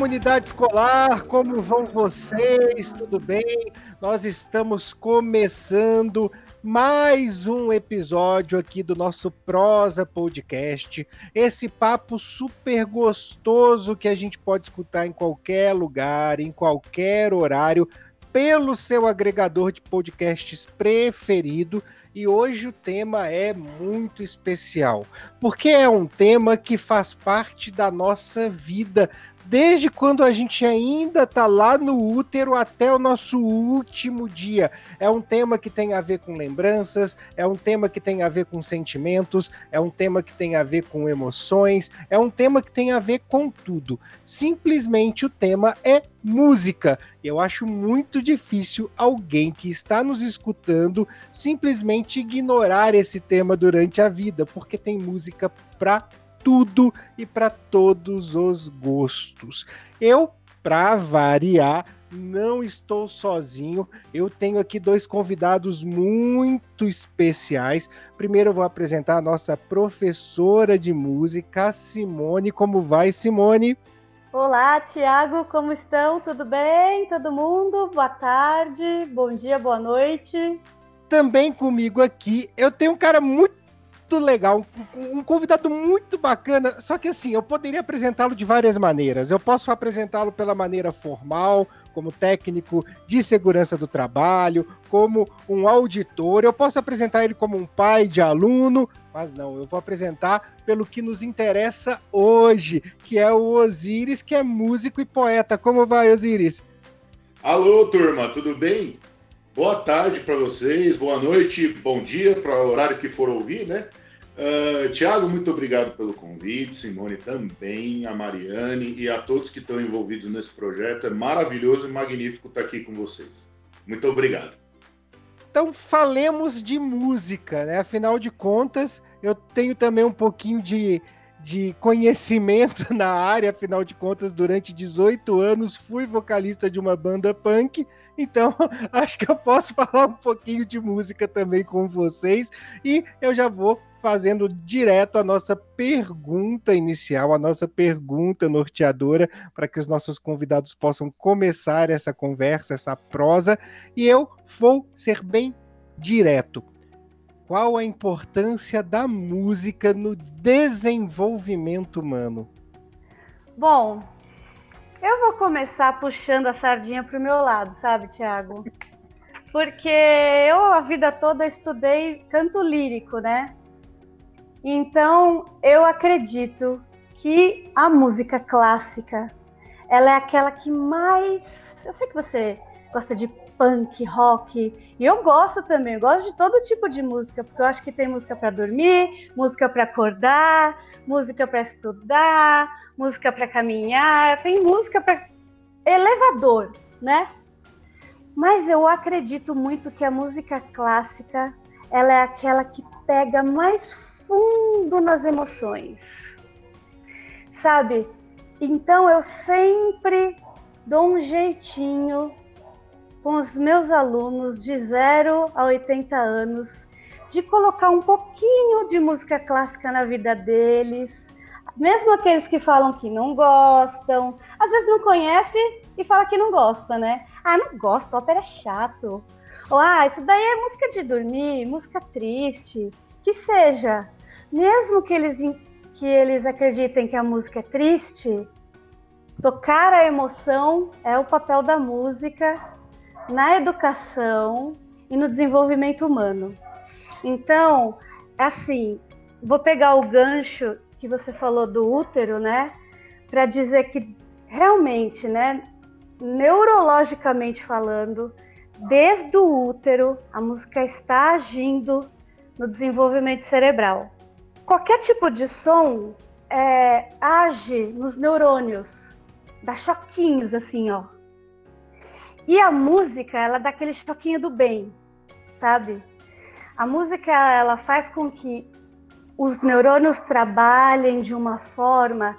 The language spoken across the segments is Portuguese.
comunidade escolar, como vão vocês? Tudo bem? Nós estamos começando mais um episódio aqui do nosso Prosa Podcast. Esse papo super gostoso que a gente pode escutar em qualquer lugar, em qualquer horário, pelo seu agregador de podcasts preferido. E hoje o tema é muito especial, porque é um tema que faz parte da nossa vida, desde quando a gente ainda tá lá no útero até o nosso último dia. É um tema que tem a ver com lembranças, é um tema que tem a ver com sentimentos, é um tema que tem a ver com emoções, é um tema que tem a ver com tudo. Simplesmente o tema é música. Eu acho muito difícil alguém que está nos escutando simplesmente ignorar esse tema durante a vida, porque tem música para tudo e para todos os gostos. Eu, para variar, não estou sozinho. Eu tenho aqui dois convidados muito especiais. Primeiro eu vou apresentar a nossa professora de música, Simone. Como vai, Simone? Olá, Tiago, como estão? Tudo bem? Todo mundo? Boa tarde, bom dia, boa noite. Também comigo aqui, eu tenho um cara muito muito legal, um, convidado muito bacana. Só que assim, eu poderia apresentá-lo de várias maneiras. Eu posso apresentá-lo pela maneira formal, como técnico de segurança do trabalho, como um auditor. Eu posso apresentar ele como um pai de aluno, mas não, eu vou apresentar pelo que nos interessa hoje, que é o Osiris, que é músico e poeta. Como vai, Osiris? Alô, turma, tudo bem? Boa tarde para vocês, boa noite, bom dia para o horário que for ouvir, né? Uh, Tiago, muito obrigado pelo convite, Simone também, a Mariane e a todos que estão envolvidos nesse projeto. É maravilhoso e magnífico estar aqui com vocês. Muito obrigado. Então, falemos de música, né? Afinal de contas, eu tenho também um pouquinho de, de conhecimento na área, afinal de contas, durante 18 anos fui vocalista de uma banda punk, então acho que eu posso falar um pouquinho de música também com vocês e eu já vou fazendo direto a nossa pergunta inicial, a nossa pergunta norteadora, para que os nossos convidados possam começar essa conversa, essa prosa, e eu vou ser bem direto. Qual a importância da música no desenvolvimento humano? Bom, eu vou começar puxando a sardinha para o meu lado, sabe, Tiago? Porque eu a vida toda estudei canto lírico, né? Então, eu acredito que a música clássica, ela é aquela que mais, eu sei que você gosta de punk, rock, e eu gosto também, eu gosto de todo tipo de música, porque eu acho que tem música para dormir, música para acordar, música para estudar, música para caminhar, tem música para elevador, né? Mas eu acredito muito que a música clássica, ela é aquela que pega mais fundo nas emoções. Sabe? Então eu sempre dou um jeitinho com os meus alunos de 0 a 80 anos de colocar um pouquinho de música clássica na vida deles, mesmo aqueles que falam que não gostam, às vezes não conhece e fala que não gosta, né? Ah, não gosto, ópera é chato. Ou ah, isso daí é música de dormir, música triste, que seja mesmo que eles, que eles acreditem que a música é triste, tocar a emoção é o papel da música na educação e no desenvolvimento humano. Então, assim, vou pegar o gancho que você falou do útero, né, para dizer que realmente, né, neurologicamente falando, desde o útero, a música está agindo no desenvolvimento cerebral qualquer tipo de som é, age nos neurônios, dá choquinhos assim, ó. E a música, ela dá aquele choquinho do bem, sabe? A música, ela faz com que os neurônios trabalhem de uma forma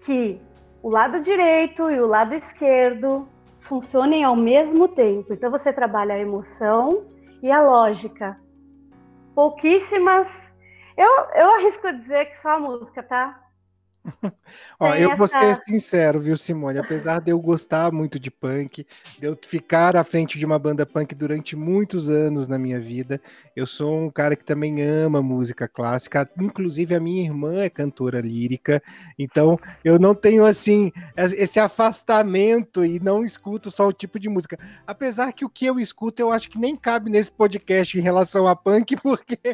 que o lado direito e o lado esquerdo funcionem ao mesmo tempo. Então você trabalha a emoção e a lógica. Pouquíssimas eu, eu arrisco dizer que só a música, tá? Ó, eu vou ser sincero, viu, Simone? Apesar de eu gostar muito de punk, de eu ficar à frente de uma banda punk durante muitos anos na minha vida, eu sou um cara que também ama música clássica. Inclusive, a minha irmã é cantora lírica, então eu não tenho, assim, esse afastamento e não escuto só o tipo de música. Apesar que o que eu escuto, eu acho que nem cabe nesse podcast em relação a punk, porque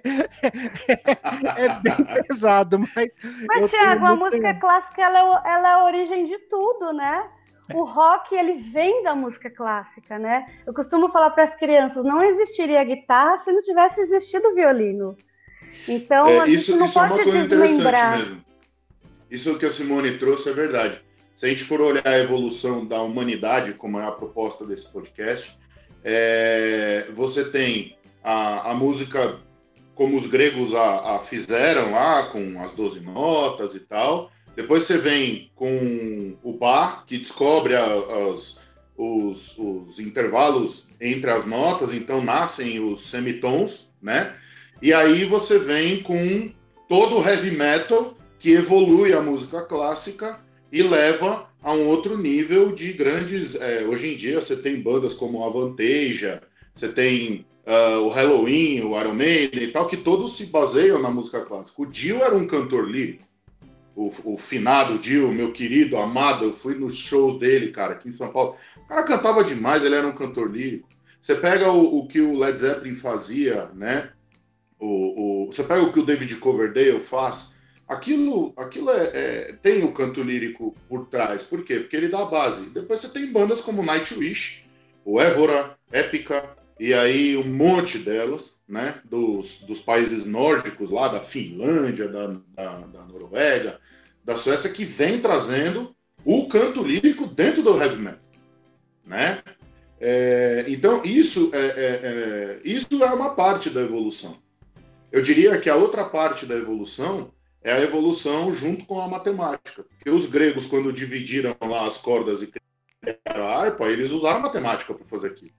é bem pesado, mas. Mas, Thiago, a música clássica ela é, ela é a origem de tudo, né? O rock ele vem da música clássica, né? Eu costumo falar para as crianças, não existiria guitarra se não tivesse existido o violino. Então é, a gente isso, não isso pode é uma coisa desmembrar. Mesmo. Isso que a Simone trouxe é verdade. Se a gente for olhar a evolução da humanidade, como é a proposta desse podcast, é, você tem a, a música como os gregos a, a fizeram lá, com as 12 notas e tal, depois você vem com o Bach, que descobre a, as, os, os, intervalos entre as notas, então nascem os semitons, né? E aí você vem com todo o heavy metal que evolui a música clássica e leva a um outro nível de grandes. É, hoje em dia você tem bandas como a Vanteja, você tem uh, o Halloween, o Iron Maiden e tal, que todos se baseiam na música clássica. O Dio era um cantor lírico o, o finado Dio, meu querido, amado, eu fui nos shows dele, cara, aqui em São Paulo. O cara cantava demais, ele era um cantor lírico. Você pega o, o que o Led Zeppelin fazia, né? O, o, você pega o que o David Coverdale faz, aquilo, aquilo é, é, tem o canto lírico por trás. Por quê? Porque ele dá a base. Depois você tem bandas como Nightwish, o Évora, Épica, e aí um monte delas, né? Dos, dos países nórdicos lá, da Finlândia, da, da, da Noruega, da Suécia que vem trazendo o canto lírico dentro do heavy metal, né? É, então isso é, é, é, isso é uma parte da evolução. Eu diria que a outra parte da evolução é a evolução junto com a matemática, porque os gregos quando dividiram lá as cordas e criaram a harpa, eles usaram matemática para fazer aquilo.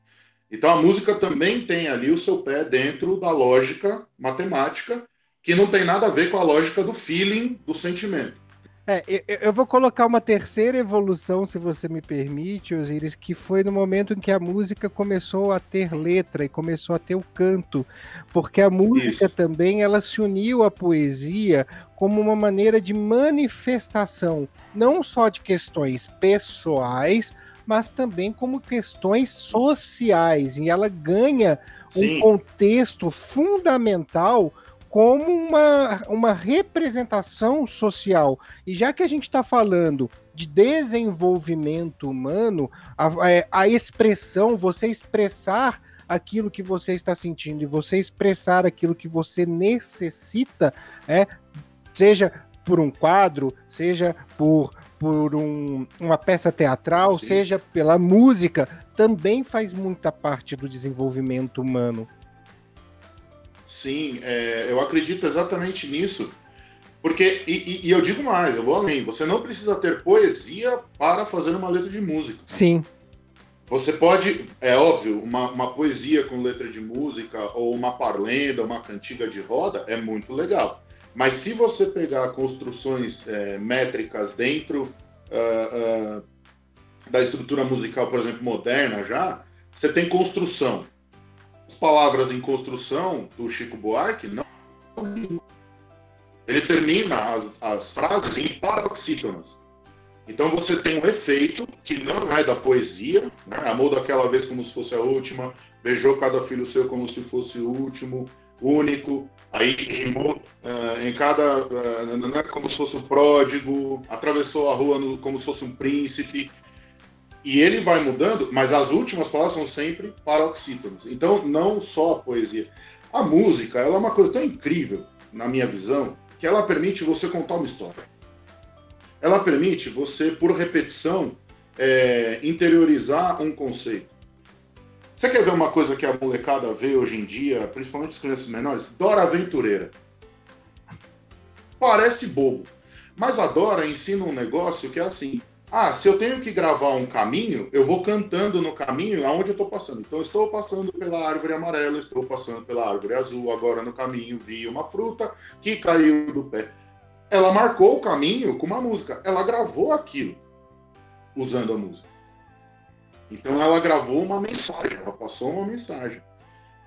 Então a música também tem ali o seu pé dentro da lógica matemática, que não tem nada a ver com a lógica do feeling, do sentimento. É, eu vou colocar uma terceira evolução, se você me permite, Osiris, que foi no momento em que a música começou a ter letra e começou a ter o canto, porque a música Isso. também ela se uniu à poesia como uma maneira de manifestação, não só de questões pessoais, mas também como questões sociais, e ela ganha Sim. um contexto fundamental como uma, uma representação social. E já que a gente está falando de desenvolvimento humano, a, a, é, a, expressão, você expressar aquilo que você está sentindo e você expressar aquilo que você necessita, é, seja por um quadro, seja por, por um, uma peça teatral, Sim. seja pela música, também faz muita parte do desenvolvimento humano. Sim, é, eu acredito exatamente nisso. Porque, e, e, eu digo mais, eu vou além, você não precisa ter poesia para fazer uma letra de música. Sim. Você pode, é óbvio, uma, uma poesia com letra de música, ou uma parlenda, uma cantiga de roda, é muito legal. Mas se você pegar construções é, métricas dentro uh, uh, da estrutura musical, por exemplo, moderna já, você tem construção as palavras em construção do Chico Buarque não. Ele termina as, as frases em paroxítonos. Então você tem um efeito que não é da poesia, né? amou daquela vez como se fosse a última, beijou cada filho seu como se fosse o último, único, aí rimou uh, em cada. Uh, como se fosse um pródigo, atravessou a rua no, como se fosse um príncipe. E ele vai mudando, mas as últimas palavras são sempre paroxítonos. Então, não só a poesia. A música, ela é uma coisa tão incrível, na minha visão, que ela permite você contar uma história. Ela permite você, por repetição, é, interiorizar um conceito. Você quer ver uma coisa que a molecada vê hoje em dia, principalmente as crianças menores? Dora Aventureira. Parece bobo. Mas a Dora ensina um negócio que é assim: ah, se eu tenho que gravar um caminho, eu vou cantando no caminho aonde eu estou passando. Então, eu estou passando pela árvore amarela, estou passando pela árvore azul, agora no caminho vi uma fruta que caiu do pé. ela marcou o caminho com uma música. Ela gravou aquilo usando a música. Então ela gravou uma mensagem, ela passou uma mensagem.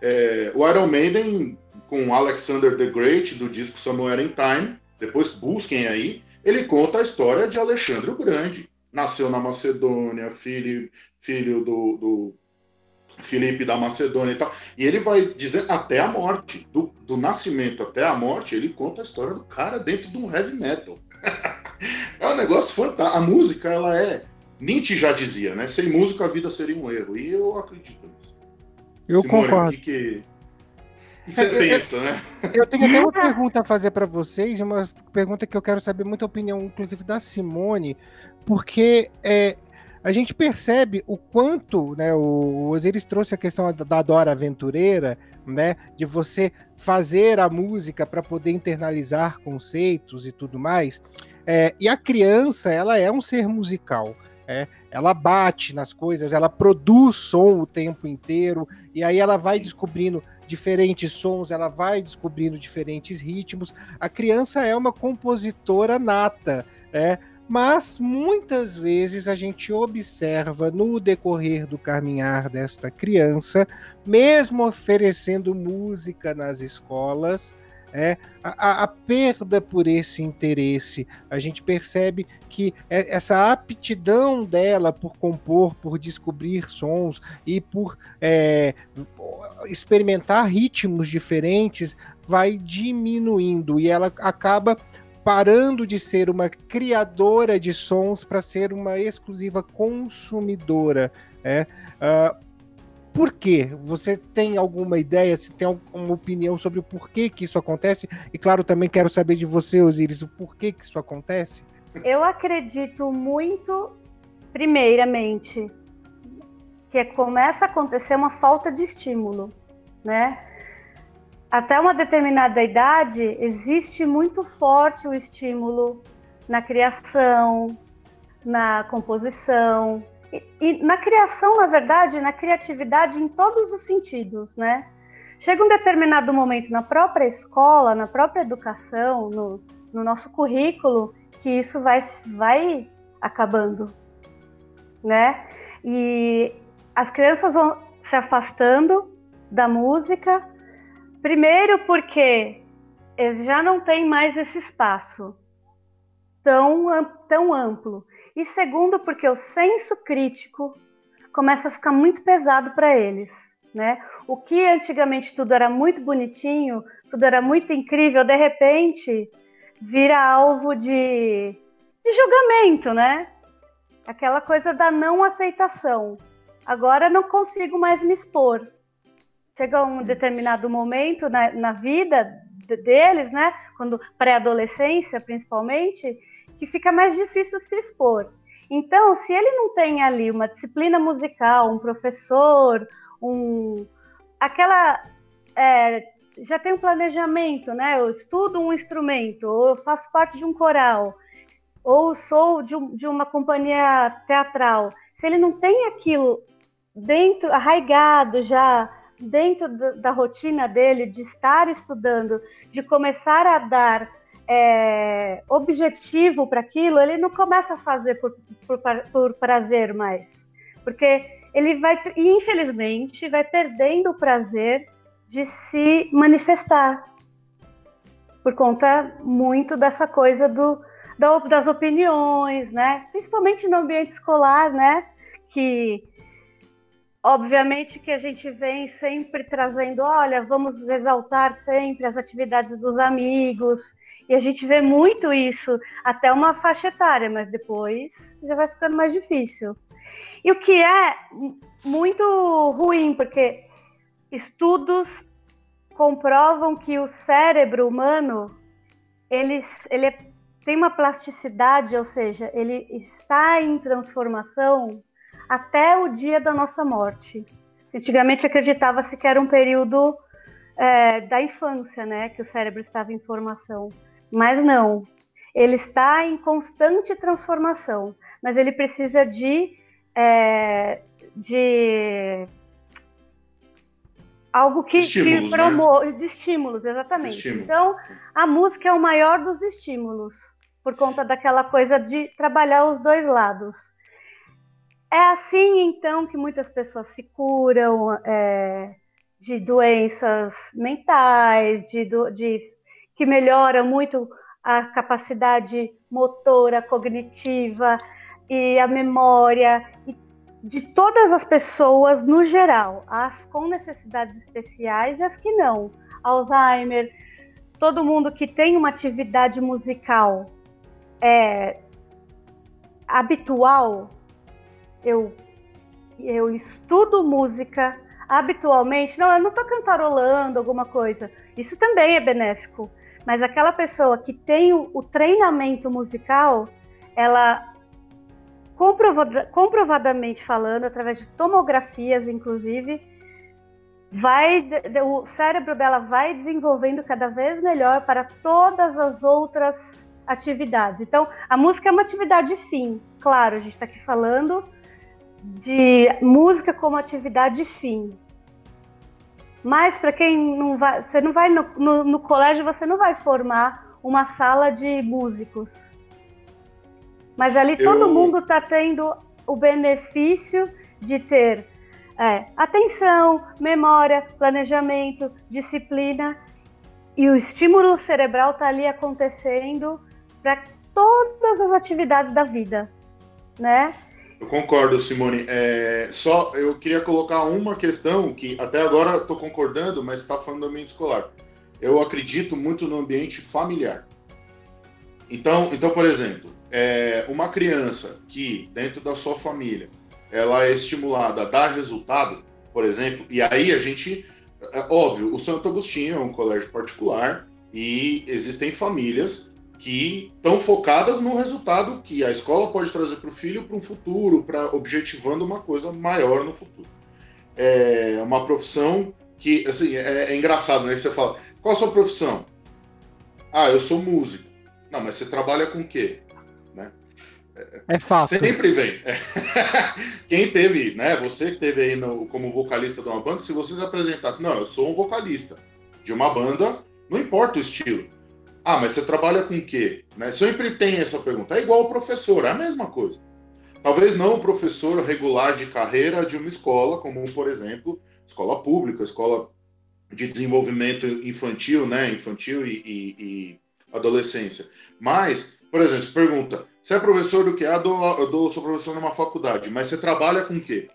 É, o Iron Maiden, com Alexander the Great, do disco Somewhere in Time, depois busquem aí, ele conta a história de Alexandre o Grande. Nasceu na Macedônia, filho, filho do, do Filipe da Macedônia e tal. E ele vai dizer até a morte, do, do nascimento até a morte, ele conta a história do cara dentro de um heavy metal. é um negócio fantástico. A música, ela é. Nietzsche já dizia, né? Sem música a vida seria um erro. E eu acredito nisso. Eu Simone, concordo. O que, que, que você é, pensa, eu, né? Eu tenho até uma pergunta a fazer para vocês, uma pergunta que eu quero saber muita opinião, inclusive da Simone, porque é, a gente percebe o quanto, né, o Osiris trouxe a questão da Dora Aventureira, né, de você fazer a música para poder internalizar conceitos e tudo mais. É, e a criança, ela é um ser musical. É, ela bate nas coisas, ela produz som o tempo inteiro, e aí ela vai descobrindo diferentes sons, ela vai descobrindo diferentes ritmos. A criança é uma compositora nata, é, mas muitas vezes a gente observa no decorrer do caminhar desta criança, mesmo oferecendo música nas escolas, é, a, a, perda por esse interesse. A gente percebe que é, essa aptidão dela por compor, por descobrir sons e por é, experimentar ritmos diferentes vai diminuindo e ela acaba parando de ser uma criadora de sons para ser uma exclusiva consumidora. É? Uh, por quê? Você tem alguma ideia, se tem alguma opinião sobre o porquê que isso acontece? E claro, também quero saber de você, Osiris, o porquê que isso acontece? Eu acredito muito, primeiramente, que começa a acontecer uma falta de estímulo, né? até uma determinada idade, existe muito forte o estímulo na criação, na composição, e, na criação, na verdade, na criatividade em todos os sentidos, né? Chega um determinado momento na própria escola, na própria educação, no, no nosso currículo, que isso vai, vai acabando, né? E as crianças vão se afastando da música, Primeiro, porque eles já não têm mais esse espaço tão, tão amplo. E segundo, porque o senso crítico começa a ficar muito pesado para eles. Né? O que antigamente tudo era muito bonitinho, tudo era muito incrível, de repente vira alvo de, de julgamento, né? Aquela coisa da não aceitação. Agora não consigo mais me expor chega um determinado momento na, na vida deles, né? Quando pré-adolescência, principalmente, que fica mais difícil se expor. Então, se ele não tem ali uma disciplina musical, um professor, um aquela é, já tem um planejamento, né? Eu estudo um instrumento, ou eu faço parte de um coral, ou sou de, um, de uma companhia teatral. Se ele não tem aquilo dentro, arraigado já dentro da rotina dele de estar estudando, de começar a dar é, objetivo para aquilo, ele não começa a fazer por, por, por, prazer mais. Porque ele vai, infelizmente, vai perdendo o prazer de se manifestar. Por conta muito dessa coisa do, das opiniões, né? Principalmente no ambiente escolar, né? Que Obviamente que a gente vem sempre trazendo, olha, vamos exaltar sempre as atividades dos amigos, e a gente vê muito isso até uma faixa etária, mas depois já vai ficando mais difícil. E o que é muito ruim, porque estudos comprovam que o cérebro humano ele, ele é, tem uma plasticidade, ou seja, ele está em transformação até o dia da nossa morte. Antigamente acreditava-se que era um período é, da infância, né, que o cérebro estava em formação, mas não. Ele está em constante transformação, mas ele precisa de, é, de algo que, estímulos, que promove né? de estímulos, exatamente. Estímulo. Então, a música é o maior dos estímulos, por conta daquela coisa de trabalhar os dois lados. É assim, então, que muitas pessoas se curam é, de doenças mentais, de, de que melhoram muito a capacidade motora, cognitiva e a memória e de todas as pessoas no geral, as com necessidades especiais e as que não. Alzheimer, todo mundo que tem uma atividade musical é, habitual, eu, eu estudo música habitualmente, não, eu não estou cantarolando alguma coisa, isso também é benéfico, mas aquela pessoa que tem o, o treinamento musical, ela comprovada, comprovadamente falando, através de tomografias, inclusive, vai o cérebro dela vai desenvolvendo cada vez melhor para todas as outras atividades. Então, a música é uma atividade fim, claro, a gente está aqui falando de música como atividade fim. Mas para quem não vai, você não vai no, no, no colégio, você não vai formar uma sala de músicos. Mas ali eu... todo mundo está tendo o benefício de ter é, atenção, memória, planejamento, disciplina e o estímulo cerebral está ali acontecendo para todas as atividades da vida, né? Eu concordo, Simone. É, só eu queria colocar uma questão que até agora estou concordando, mas está falando do ambiente escolar. Eu acredito muito no ambiente familiar. Então, então por exemplo, é, uma criança que, dentro da sua família, ela é estimulada a dar resultado, por exemplo, e aí a gente. É, óbvio, o Santo Agostinho é um colégio particular e existem famílias que estão focadas no resultado que a escola pode trazer para o filho para um futuro, para objetivando uma coisa maior no futuro. É uma profissão que, assim, é, é engraçado, né? Você fala, qual a sua profissão? Ah, eu sou músico. Não, mas você trabalha com o quê? É fato. Sempre vem. Quem teve, né? Você que teve aí no, como vocalista de uma banda, se você se apresentasse, não, eu sou um vocalista de uma banda, não importa o estilo. Ah, mas você trabalha com o quê? Né? Sempre tem essa pergunta. É igual o professor, é a mesma coisa. Talvez não o professor regular de carreira de uma escola, como, por exemplo, escola pública, escola de desenvolvimento infantil, né? Infantil e, e, e adolescência. Mas, por exemplo, se pergunta, você é professor do que? Ah, dou, eu dou, sou professor numa faculdade, mas você trabalha com o quê?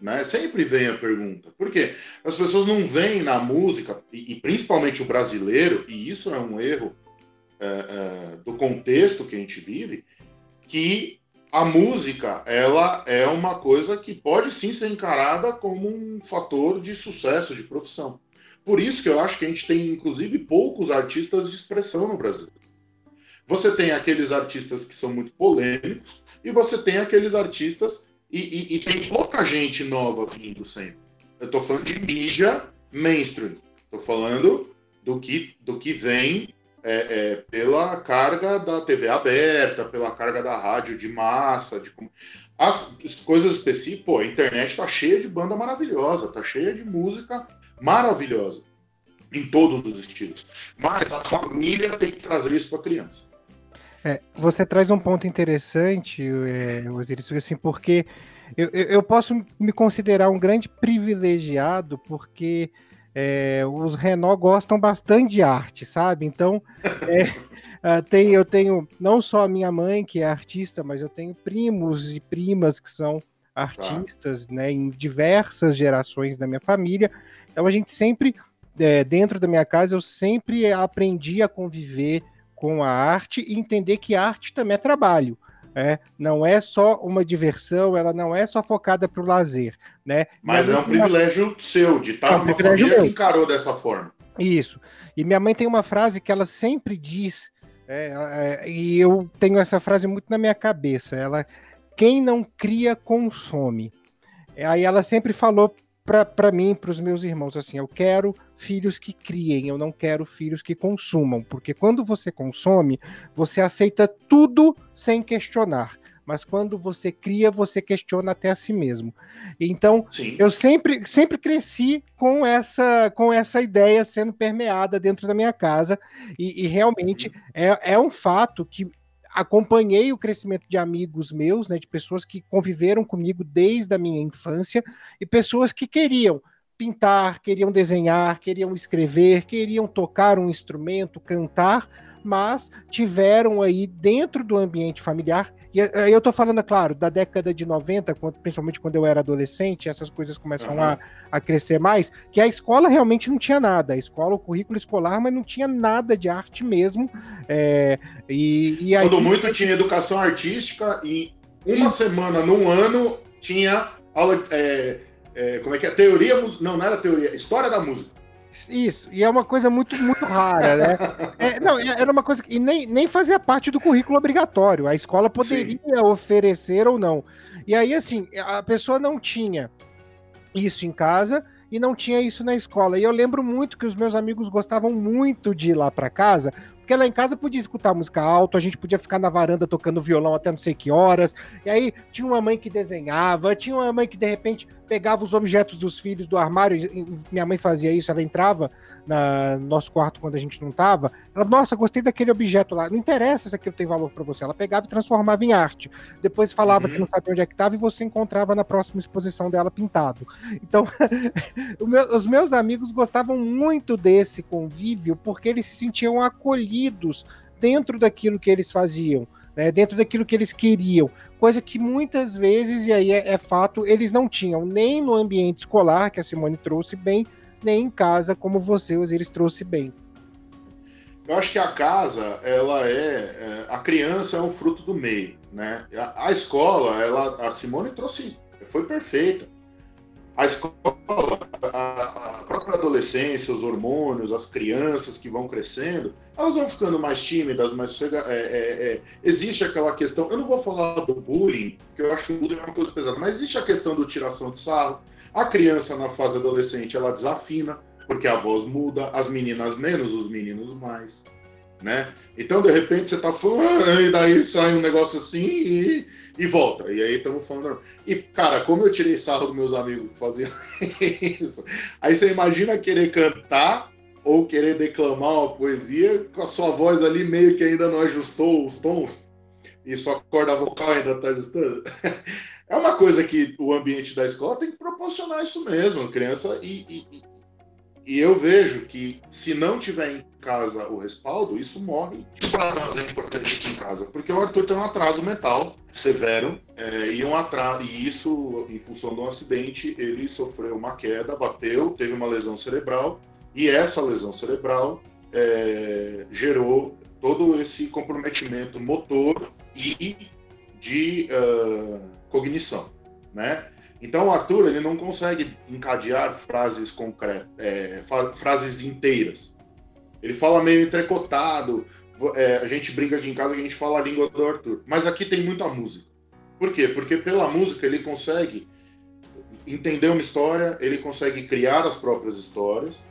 Né? Sempre vem a pergunta. Por quê? As pessoas não veem na música, e, e principalmente o brasileiro, e isso é um erro é, é, do contexto que a gente vive, que a música ela é uma coisa que pode sim ser encarada como um fator de sucesso, de profissão. Por isso que eu acho que a gente tem, inclusive, poucos artistas de expressão no Brasil. Você tem aqueles artistas que são muito polêmicos e você tem aqueles artistas e, e, e tem pouca gente nova vindo sempre. Eu estou falando de mídia mainstream. Estou falando do que, do que vem é, é, pela carga da TV aberta, pela carga da rádio de massa, de as coisas específicas. Pô, a internet está cheia de banda maravilhosa, está cheia de música maravilhosa em todos os estilos. Mas a família tem que trazer isso para a criança. É, você traz um ponto interessante, é, Osiris, assim, porque eu, eu posso me considerar um grande privilegiado, porque é, os Renault gostam bastante de arte, sabe? Então, é, uh, tem, eu tenho não só a minha mãe, que é artista, mas eu tenho primos e primas que são artistas, tá. né, em diversas gerações da minha família. Então, a gente sempre, é, dentro da minha casa, eu sempre aprendi a conviver com a arte e entender que arte também é trabalho. É, não é só uma diversão, ela não é só focada para o lazer, né? Mas, é um privilégio seu de estar é um numa família meu. que encarou dessa forma. Isso. E minha mãe tem uma frase que ela sempre diz, é, é, e eu tenho essa frase muito na minha cabeça. Ela, quem não cria consome. Aí ela sempre falou para mim, para os meus irmãos, assim, eu quero filhos que criem, eu não quero filhos que consumam, porque quando você consome, você aceita tudo sem questionar. mas quando você cria, você questiona até a si mesmo. Então, Sim. eu sempre, sempre cresci com essa, com essa ideia sendo permeada dentro da minha casa, e, e realmente uhum. é, é um fato que acompanhei o crescimento de amigos meus, né, de pessoas que conviveram comigo desde a minha infância e pessoas que queriam pintar, queriam desenhar, queriam escrever, queriam tocar um instrumento, cantar, mas tiveram aí dentro do ambiente familiar, e aí eu estou falando, é claro, da década de 90, principalmente quando eu era adolescente, essas coisas começam uhum. a, a crescer mais, que a escola realmente não tinha nada, a escola, o currículo escolar, mas não tinha nada de arte mesmo. É, e, e aí, Quando muito tinha educação artística, e uma e... semana num ano tinha aula. É, é, como é que é? Teoria. Não, não era teoria, história da música. Isso, e é uma coisa muito, muito rara, né? É, não, era uma coisa que nem, nem fazia parte do currículo obrigatório. A escola poderia Sim. oferecer ou não. E aí, assim, a pessoa não tinha isso em casa e não tinha isso na escola. E eu lembro muito que os meus amigos gostavam muito de ir lá para casa, porque lá em casa podia escutar música alta, a gente podia ficar na varanda tocando violão até não sei que horas. E aí tinha uma mãe que desenhava, tinha uma mãe que de repente pegava os objetos dos filhos do armário. minha mãe fazia isso, ela entrava na, no nosso quarto quando a gente não tava. Ela, nossa, gostei daquele objeto lá. Não interessa se aquilo tem valor para você. Ela pegava e transformava em arte. Depois falava uhum. que não sabia onde é que estava e você encontrava na próxima exposição dela pintado. Então, os meus amigos gostavam muito desse convívio porque eles se sentiam acolhidos dentro daquilo que eles faziam, né, dentro daquilo que eles queriam, coisa que muitas vezes, e aí é, é fato, eles não tinham nem no ambiente escolar, que a Simone trouxe bem, nem em casa, como você, Osiris, trouxe bem. Eu acho que a casa, ela é, é, a criança é um fruto do meio, né? A, a escola, ela, a Simone trouxe, foi perfeita a escola, a, própria adolescência, os hormônios, as crianças que vão crescendo, elas vão ficando mais tímidas, mais é, é, é, existe aquela questão. Eu não vou falar do bullying, porque eu acho que o bullying é uma coisa pesada, mas existe a questão do tiração de sarro. A criança na fase adolescente ela desafina, porque a voz muda, as meninas menos, os meninos mais né? Então, de repente, você tá falando, e daí sai um negócio assim e, e volta. E aí estamos falando. E, cara, como eu tirei sarro dos meus amigos fazendo isso, aí você imagina querer cantar ou querer declamar uma poesia com a sua voz ali meio que ainda não ajustou os tons e sua corda vocal ainda está ajustando. É uma coisa que o ambiente da escola tem que proporcionar isso mesmo, criança e, e, e eu vejo que se não tiver casa o respaldo, isso morre. Para nós é importante aqui em casa, porque o Arthur tem um atraso mental severo é, e um atraso, e isso em função um acidente ele sofreu uma queda, bateu, teve uma lesão cerebral e essa lesão cerebral é, gerou todo esse comprometimento motor e de uh, cognição, né? Então o Arthur ele não consegue encadear frases concretas, é, frases inteiras. Ele fala meio entrecotado. É, a gente brinca aqui em casa que a gente fala a língua do Arthur. Mas aqui tem muita música. Por quê? Porque pela música ele consegue entender uma história, ele consegue criar as próprias histórias.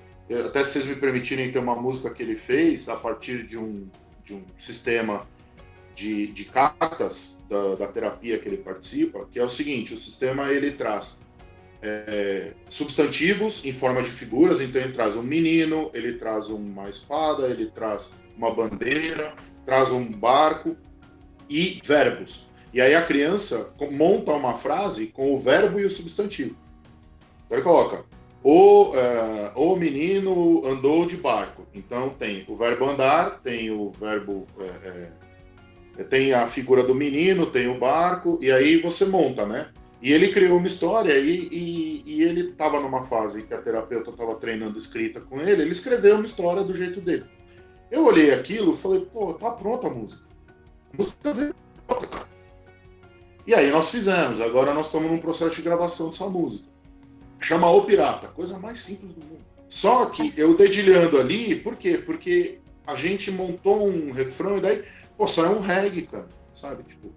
Até se vocês me permitirem ter uma música que ele fez a partir de um, de um sistema de, de cartas da, da, terapia que ele participa, que é o seguinte: o sistema ele traz é, substantivos em forma de figuras, então ele traz um menino, ele traz uma espada, ele traz uma bandeira, traz um barco e verbos. E aí a criança monta uma frase com o verbo e o substantivo. Então ele coloca: o, uh, o menino andou de barco. Então tem o verbo andar, tem o verbo é, tem a figura do menino, tem o barco, e aí você monta, né? E ele criou uma história e, e, e ele estava numa fase que a terapeuta estava treinando escrita com ele, ele escreveu uma história do jeito dele. Eu olhei aquilo e falei, pô, tá pronta a música. A música veio pronta, E aí nós fizemos, agora nós estamos num processo de gravação dessa música. Chama O Pirata, coisa mais simples do mundo. Só que eu dedilhando ali, por quê? Porque a gente montou um refrão e daí Pô, só é um reggae, cara, sabe? Tipo,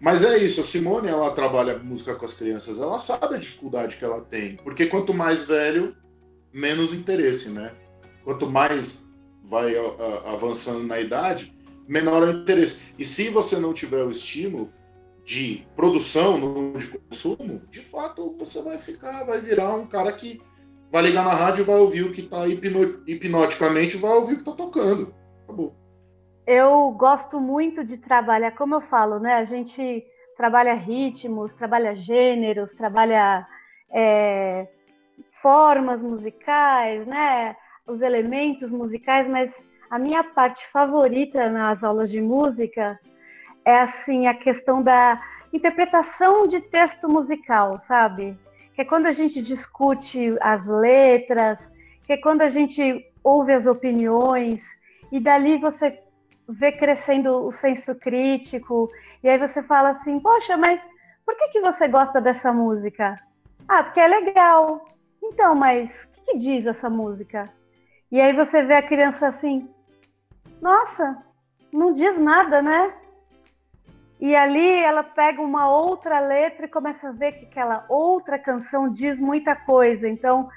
mas é isso, a Simone, ela trabalha música com as crianças, ela sabe a dificuldade que ela tem, porque quanto mais velho, menos interesse, né? Quanto mais vai avançando na idade, menor é o interesse. E se você não tiver o estímulo de produção, no de consumo, de fato você vai ficar, vai virar um cara que vai ligar na rádio e vai ouvir o que está hipno, hipnoticamente, vai ouvir o que está tocando. Acabou. Eu gosto muito de trabalhar, como eu falo, né? A gente trabalha ritmos, trabalha gêneros, trabalha é, formas musicais, né? Os elementos musicais, mas a minha parte favorita nas aulas de música é assim a questão da interpretação de texto musical, sabe? Que é quando a gente discute as letras, que é quando a gente ouve as opiniões e dali você vê crescendo o senso crítico e aí você fala assim, poxa, mas por que, que você gosta dessa música? Ah, porque é legal. Então, mas o que, que diz essa música? E aí você vê a criança assim, nossa, não diz nada, né? E ali ela pega uma outra letra e começa a ver que aquela outra canção diz muita coisa. Então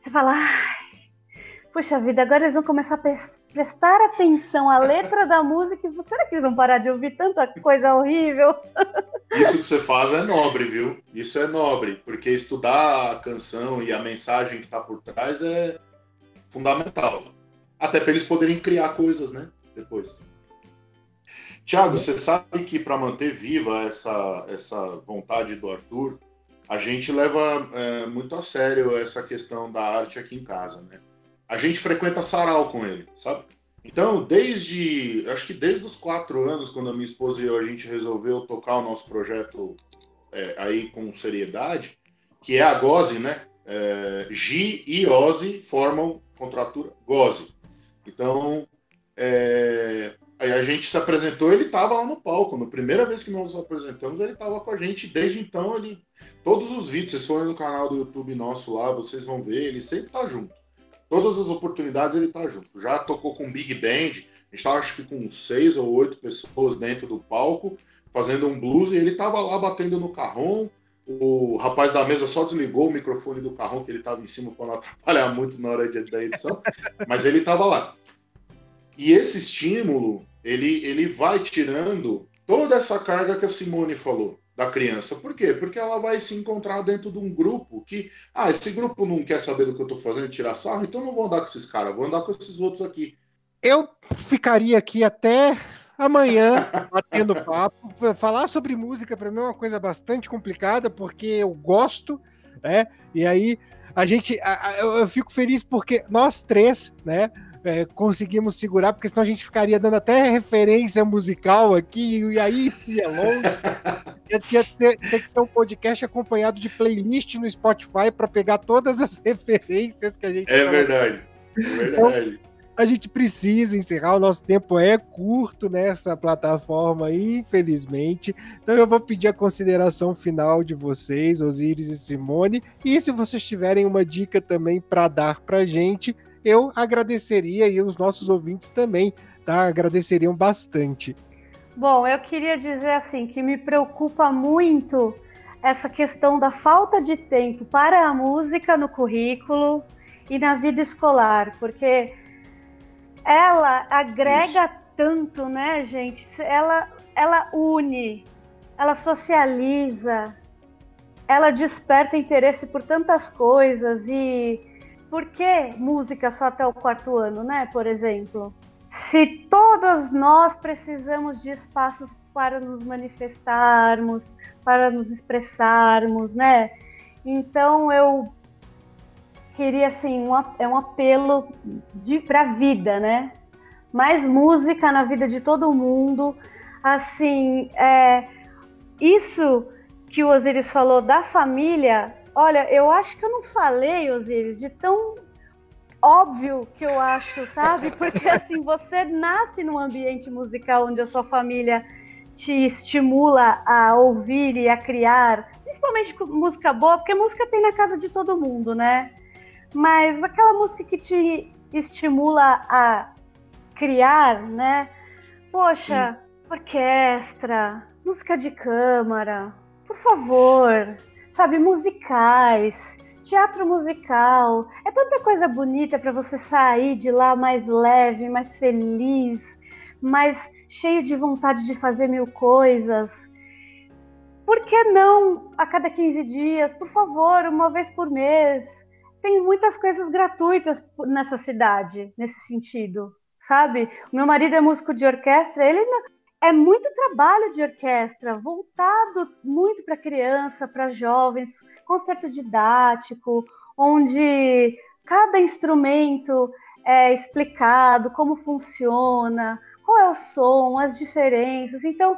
você fala, ai, puxa vida, agora eles vão começar a prestar atenção à letra da música e será que eles vão parar de ouvir tanta coisa horrível? Isso que você faz é nobre, viu? Isso é nobre, porque estudar a canção e a mensagem que está por trás é fundamental. Até para eles poderem criar coisas, né? Depois. Tiago, você sabe que para manter viva essa, essa vontade do Arthur, a gente leva é, muito a sério essa questão da arte aqui em casa, né? A gente frequenta sarau com ele, sabe? Então, desde, acho que desde os quatro anos, quando a minha esposa e eu, a gente resolveu tocar o nosso projeto é, aí com seriedade, que é a GOZE, né? É, G e OZE formam contratura GOZE. Então, é, aí a gente se apresentou, ele estava lá no palco. Na primeira vez que nós nos apresentamos, ele estava com a gente. Desde então, ele. Todos os vídeos, vocês forem no canal do YouTube nosso lá, vocês vão ver, ele sempre está junto. Todas as oportunidades ele está junto. Já tocou com Big Band, a gente estava acho que com seis ou oito pessoas dentro do palco, fazendo um blues, e ele estava lá batendo no carrom, o rapaz da mesa só desligou o microfone do carrão que ele estava em cima para não atrapalhar muito na hora de, da edição, mas ele estava lá. E esse estímulo, ele, ele vai tirando toda essa carga que a Simone falou da criança. Por quê? Porque ela vai se encontrar dentro de um grupo que, ah, esse grupo não quer saber do que eu estou fazendo, tirar sarro, então não vou andar com esses caras, vou andar com esses outros aqui. Eu ficaria aqui até amanhã, batendo papo. Falar sobre música para mim é uma coisa bastante complicada, porque eu gosto, né? E aí a gente. Eu fico feliz porque nós três, né? É, conseguimos segurar, porque senão a gente ficaria dando até referência musical aqui, e aí ia longe. ia, ter, ter, que ser um podcast acompanhado de playlist no Spotify para pegar todas as referências que a gente. É verdade. É verdade. Então, a gente precisa encerrar, o nosso tempo é curto nessa plataforma, infelizmente. Então eu vou pedir a consideração final de vocês, Osiris e Simone, e se vocês tiverem uma dica também para dar para gente, eu agradeceria e os nossos ouvintes também, tá? Agradeceriam bastante. Bom, eu queria dizer assim que me preocupa muito essa questão da falta de tempo para a música no currículo e na vida escolar, porque ela agrega Isso. tanto, né, gente? Ela, ela une, ela socializa, ela desperta interesse por tantas coisas e por que música só até o quarto ano, né? Por exemplo, se todos nós precisamos de espaços para nos manifestarmos, para nos expressarmos, né? Então eu queria assim um, é um apelo para a vida, né? Mais música na vida de todo mundo, assim, é, isso que o Osiris falou da família, olha, eu acho que eu não falei, Osiris, de tão óbvio que eu acho, sabe? Porque assim, você nasce num ambiente musical onde a sua família te estimula a ouvir e a criar, principalmente música boa, porque música tem na casa de todo mundo, né? Mas aquela música que te estimula a criar, né? Poxa, Sim. orquestra, música de câmara, por favor, sabe, musicais, teatro musical. É tanta coisa bonita para você sair de lá mais leve, mais feliz, mais cheio de vontade de fazer mil coisas. por que não a cada 15 dias? Por favor, uma vez por mês. Tem muitas coisas gratuitas nessa cidade, nesse sentido, sabe? O meu marido é músico de orquestra, ele é muito trabalho de orquestra, voltado muito para criança, para jovens, concerto didático, onde cada instrumento é explicado, como funciona, qual é o som, as diferenças. Então,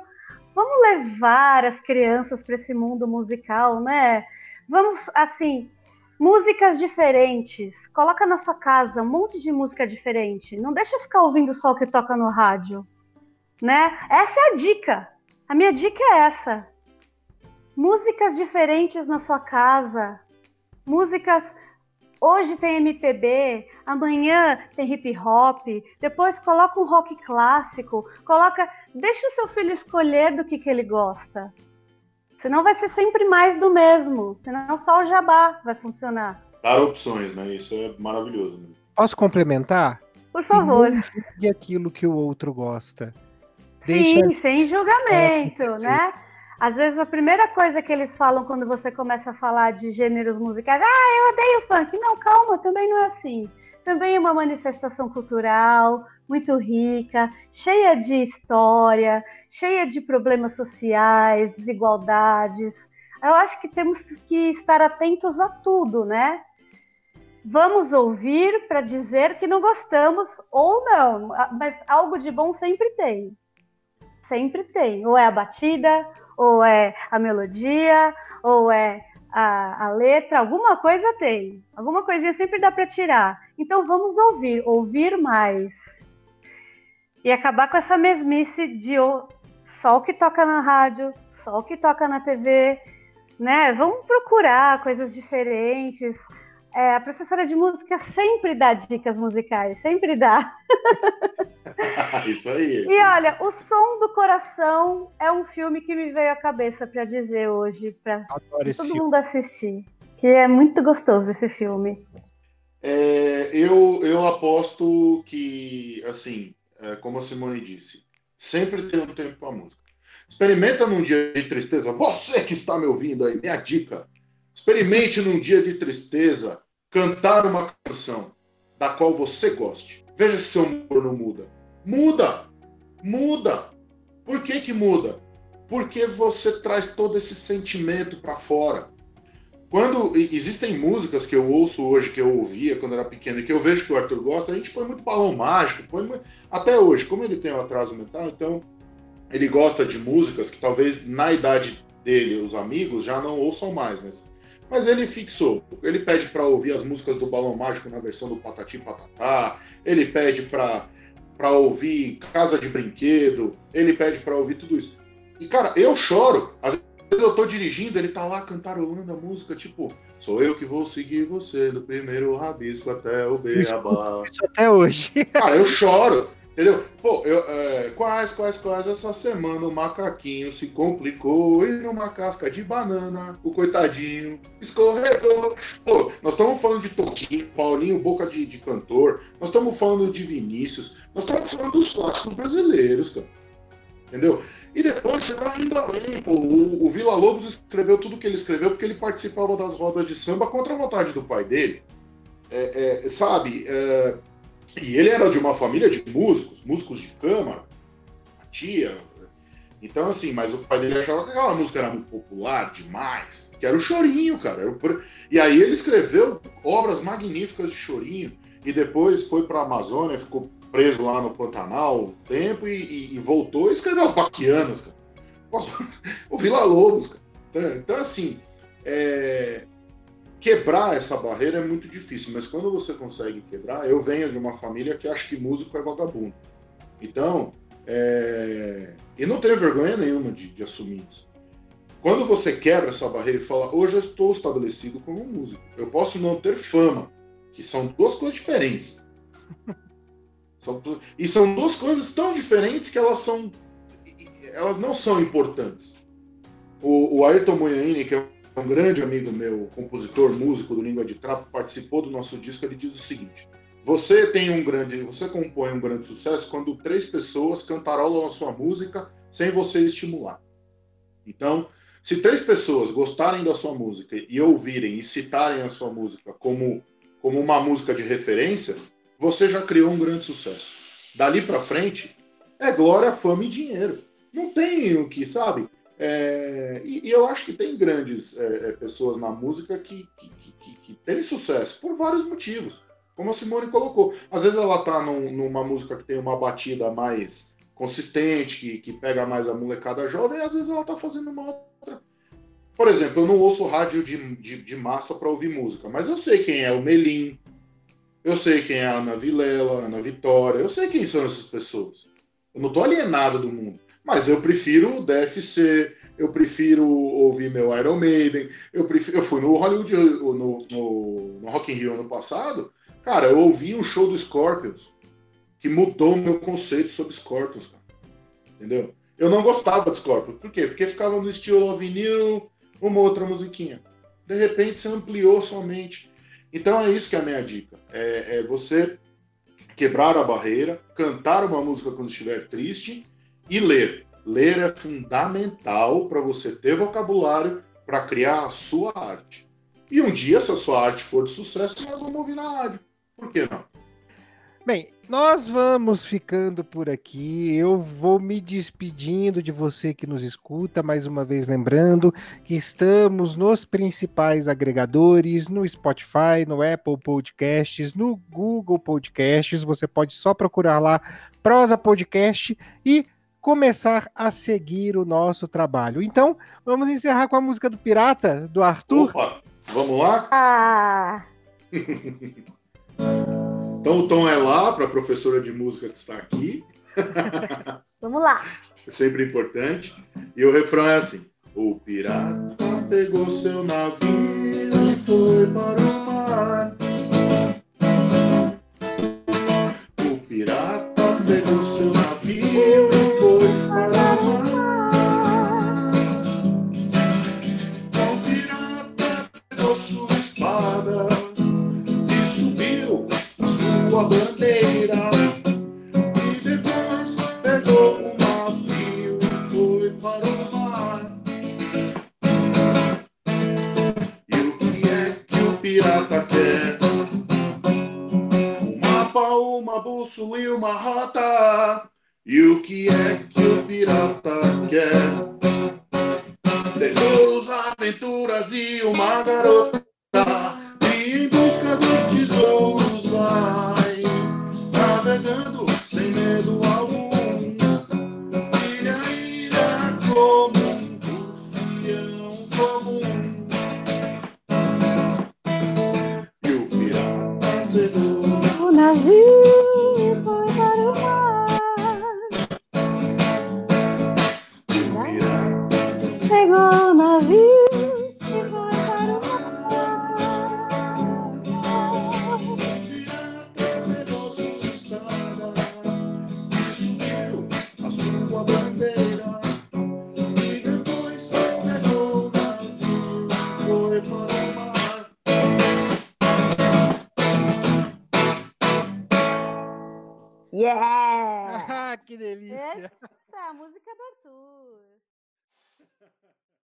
vamos levar as crianças para esse mundo musical, né? Vamos, assim, músicas diferentes. Coloca na sua casa um monte de música diferente. Não deixa ficar ouvindo só o que toca no rádio né? Essa é a dica. A minha dica é essa. Músicas diferentes na sua casa. Músicas hoje tem MPB, amanhã tem hip hop, depois coloca um rock clássico, coloca, deixa o seu filho escolher do que, que ele gosta. Senão vai ser sempre mais do mesmo, senão só o jabá vai funcionar. Dar opções, né? Isso é maravilhoso. Né? Posso complementar? Por favor. E aquilo que o outro gosta. Deixa... Sim, sem julgamento, é, né? Às vezes a primeira coisa que eles falam quando você começa a falar de gêneros musicais, ah, eu odeio funk. Não, calma, também não é assim. Também é uma manifestação cultural muito rica, cheia de história, cheia de problemas sociais, desigualdades. Eu acho que temos que estar atentos a tudo, né? Vamos ouvir para dizer que não gostamos ou não, mas algo de bom sempre tem sempre tem. Ou é a batida, ou é a melodia, ou é a, a letra, alguma coisa tem. Alguma coisinha sempre dá para tirar. Então vamos ouvir, ouvir mais. E acabar com essa mesmice de só o que toca na rádio, só o que toca na TV, né? Vamos procurar coisas diferentes. É, a professora de música sempre dá dicas musicais, sempre dá. isso aí. Isso e olha, O Som do Coração é um filme que me veio à cabeça para dizer hoje, para todo filme. mundo assistir. Que é muito gostoso esse filme. É, eu, eu aposto que, assim, é, como a Simone disse, sempre tem um tempo para música. Experimenta num dia de tristeza. Você que está me ouvindo aí, minha dica Experimente num dia de tristeza cantar uma canção da qual você goste. Veja se seu humor não muda. Muda! Muda! Por que que muda? Porque você traz todo esse sentimento para fora. Quando existem músicas que eu ouço hoje, que eu ouvia quando era pequeno, e que eu vejo que o Arthur gosta, a gente põe muito balão mágico, põe muito... até hoje, como ele tem um atraso mental, então ele gosta de músicas que talvez na idade dele, os amigos, já não ouçam mais, mas mas ele fixou. Ele pede para ouvir as músicas do Balão Mágico na versão do Patati Patatá. Ele pede para ouvir Casa de Brinquedo. Ele pede para ouvir tudo isso. E cara, eu choro. Às vezes eu tô dirigindo, ele tá lá cantarolando a música, tipo, sou eu que vou seguir você do primeiro rabisco até o beabá. Isso até hoje. Cara, eu choro. Entendeu? Pô, eu, é, quais, quais, quais, essa semana o macaquinho se complicou e numa casca de banana, o coitadinho escorregou. Pô, nós estamos falando de Toquinho, Paulinho, boca de, de cantor, nós estamos falando de Vinícius, nós estamos falando dos clássicos brasileiros, cara. Entendeu? E depois você vai indo além. Pô, o, o Vila Lobos escreveu tudo que ele escreveu porque ele participava das rodas de samba contra a vontade do pai dele. É, é, sabe? É, e ele era de uma família de músicos, músicos de câmara, a tia. Então, assim, mas o pai dele achava que aquela música era muito popular demais, que era o Chorinho, cara. O... E aí ele escreveu obras magníficas de Chorinho, e depois foi para a Amazônia, ficou preso lá no Pantanal um tempo e, e, e voltou e escreveu as Baquianas, cara. O Vila Lobos, cara. Então, assim, é quebrar essa barreira é muito difícil, mas quando você consegue quebrar, eu venho de uma família que acha que músico é vagabundo. Então, é... e não tenho vergonha nenhuma de, de, assumir isso. Quando você quebra essa barreira e fala, hoje eu estou estabelecido como músico, eu posso não ter fama, que são duas coisas diferentes. E são duas coisas tão diferentes que elas são, elas não são importantes. O, o Ayrton Munhaine, que é um grande amigo meu, compositor, músico do Língua de Trapo, participou do nosso disco, ele diz o seguinte: você tem um grande, você compõe um grande sucesso quando três pessoas cantarolam a sua música sem você estimular. Então, Se três pessoas gostarem da sua música e ouvirem e citarem a sua música como, como uma música de referência, você já criou um grande sucesso. Dali para frente, é glória, fama e dinheiro. Não tem o que, sabe? É, e, e, eu acho que tem grandes é, é pessoas na música que, que, que, que, têm sucesso por vários motivos. Como a Simone colocou. Às vezes ela tá num, numa música que tem uma batida mais consistente, que, que pega mais a molecada jovem, e às vezes ela tá fazendo uma outra. Por exemplo, eu não ouço rádio de, de, de massa para ouvir música, mas eu sei quem é o Melim, eu sei quem é a Ana Vilela, a Ana Vitória, eu sei quem são essas pessoas. Eu não tô alienado do mundo. Mas eu prefiro o DFC, eu prefiro ouvir meu Iron Maiden, eu, prefiro, eu fui no Hollywood, no, no, no Rock in Rio ano passado, cara, eu ouvi um show do Scorpions, que mudou o meu conceito sobre Scorpions, cara. Entendeu? Eu não gostava de Scorpions. Por quê? Porque ficava no estilo vinil, uma outra musiquinha. De repente você ampliou sua mente. Então é isso que é a minha dica. É, é você quebrar a barreira, cantar uma música quando estiver triste e ler. Ler é fundamental para você ter vocabulário para criar a sua arte. E um dia, se a sua arte for de sucesso, nós vamos ouvir na rádio. Por que não? Bem, nós vamos ficando por aqui. Eu vou me despedindo de você que nos escuta, mais uma vez lembrando que estamos nos principais agregadores, no Spotify, no Apple Podcasts, no Google Podcasts. Você pode só procurar lá Prosa Podcast e começar a seguir o nosso trabalho. Então, vamos encerrar com a música do Pirata, do Arthur. Opa, vamos lá? Ah! então o tom é lá para a professora de música que está aqui. Vamos lá. É sempre importante. E o refrão é assim: O pirata pegou seu navio e foi para o mar. Bandeira e depois pegou um navio e foi para o mar. E o que é que o pirata quer? Um mapa, uma bússola e uma rota. E o que é que o pirata quer? Tesouros, aventuras e uma garota.